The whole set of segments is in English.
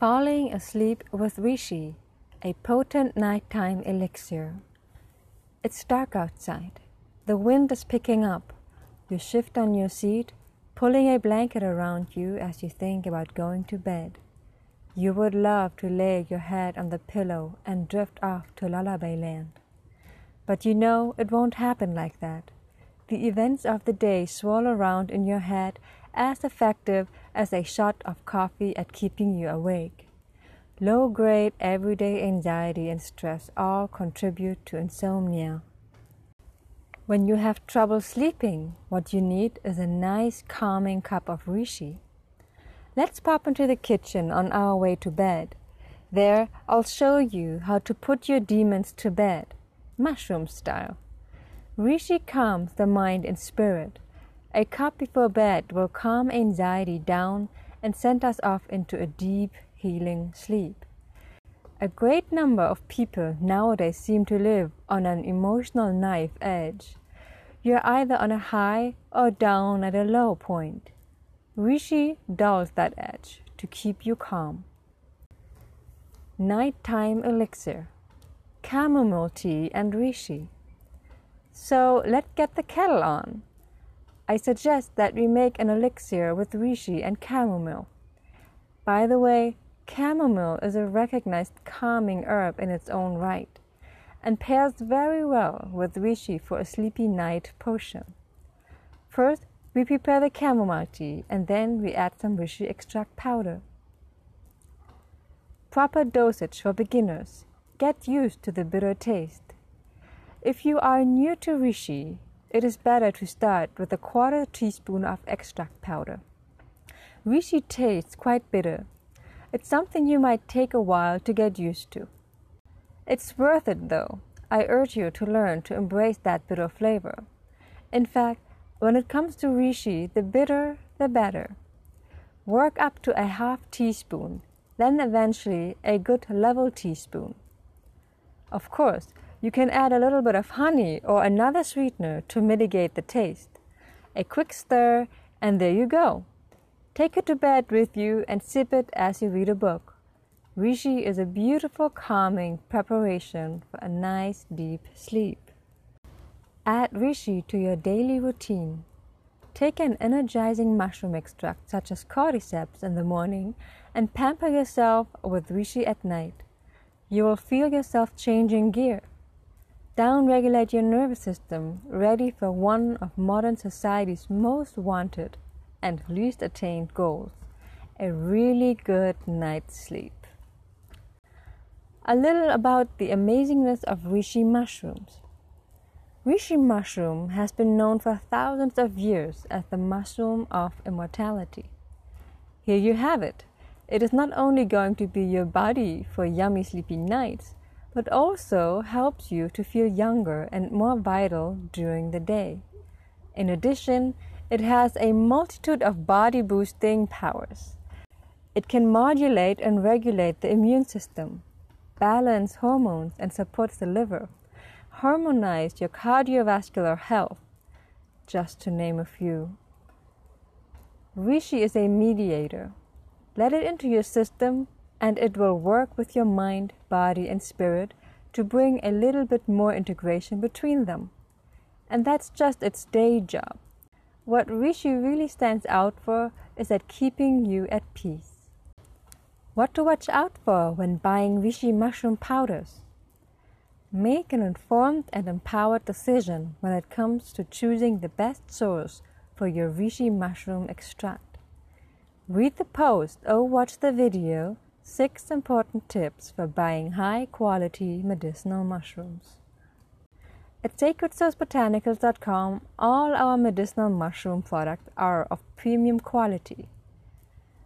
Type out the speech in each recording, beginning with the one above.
Falling asleep with Reishi, a potent nighttime elixir. It's dark outside. The wind is picking up. You shift on your seat, pulling a blanket around you as you think about going to bed. You would love to lay your head on the pillow and drift off to lullaby land. But you know it won't happen like that. The events of the day swirl around in your head as effective as a shot of coffee at keeping you awake. Low grade everyday anxiety and stress all contribute to insomnia. When you have trouble sleeping, what you need is a nice calming cup of reishi. Let's pop into the kitchen on our way to bed. There, I'll show you how to put your demons to bed, mushroom style. Reishi calms the mind and spirit. A cup before bed will calm anxiety down and send us off into a deep, healing sleep. A great number of people nowadays seem to live on an emotional knife edge. You're either on a high or down at a low point. Reishi dulls that edge to keep you calm. Nighttime elixir, chamomile tea, and Reishi. So let's get the kettle on. I suggest that we make an elixir with reishi and chamomile. By the way, chamomile is a recognized calming herb in its own right and pairs very well with reishi for a sleepy night potion. First, we prepare the chamomile tea and then we add some reishi extract powder. Proper dosage for beginners. Get used to the bitter taste. If you are new to reishi, it is better to start with a quarter teaspoon of extract powder. Reishi tastes quite bitter. It's something you might take a while to get used to. It's worth it though. I urge you to learn to embrace that bitter flavor. In fact, when it comes to Reishi, the bitter, the better. Work up to a half teaspoon, then eventually a good level teaspoon. Of course, you can add a little bit of honey or another sweetener to mitigate the taste. A quick stir, and there you go. Take it to bed with you and sip it as you read a book. Reishi is a beautiful, calming preparation for a nice, deep sleep. Add Reishi to your daily routine. Take an energizing mushroom extract such as cordyceps in the morning and pamper yourself with Reishi at night. You will feel yourself changing gear. Downregulate your nervous system, ready for one of modern society's most wanted and least attained goals a really good night's sleep. A little about the amazingness of reishi mushrooms. Reishi mushroom has been known for thousands of years as the mushroom of immortality. Here you have it. It is not only going to be your body for yummy sleepy nights, but also helps you to feel younger and more vital during the day. In addition, it has a multitude of body boosting powers. It can modulate and regulate the immune system, balance hormones and supports the liver, harmonize your cardiovascular health, just to name a few. Reishi is a mediator. Let it into your system and it will work with your mind, body, and spirit to bring a little bit more integration between them. And that's just its day job. What Reishi really stands out for is at keeping you at peace. What to watch out for when buying Reishi mushroom powders? Make an informed and empowered decision when it comes to choosing the best source for your Reishi mushroom extract. Read the post or watch the video Six important tips for buying high quality medicinal mushrooms. At sacredsourcebotanicals.com, all our medicinal mushroom products are of premium quality.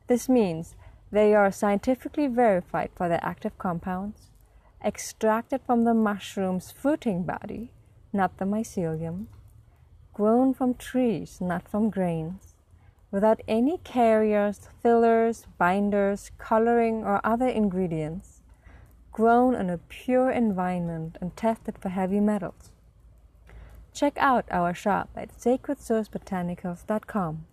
This means they are scientifically verified for their active compounds, extracted from the mushroom's fruiting body, not the mycelium, grown from trees, not from grains, without any carriers, fillers, binders, coloring, or other ingredients, grown in a pure environment and tested for heavy metals. Check out our shop at sacredsourcebotanicals.com.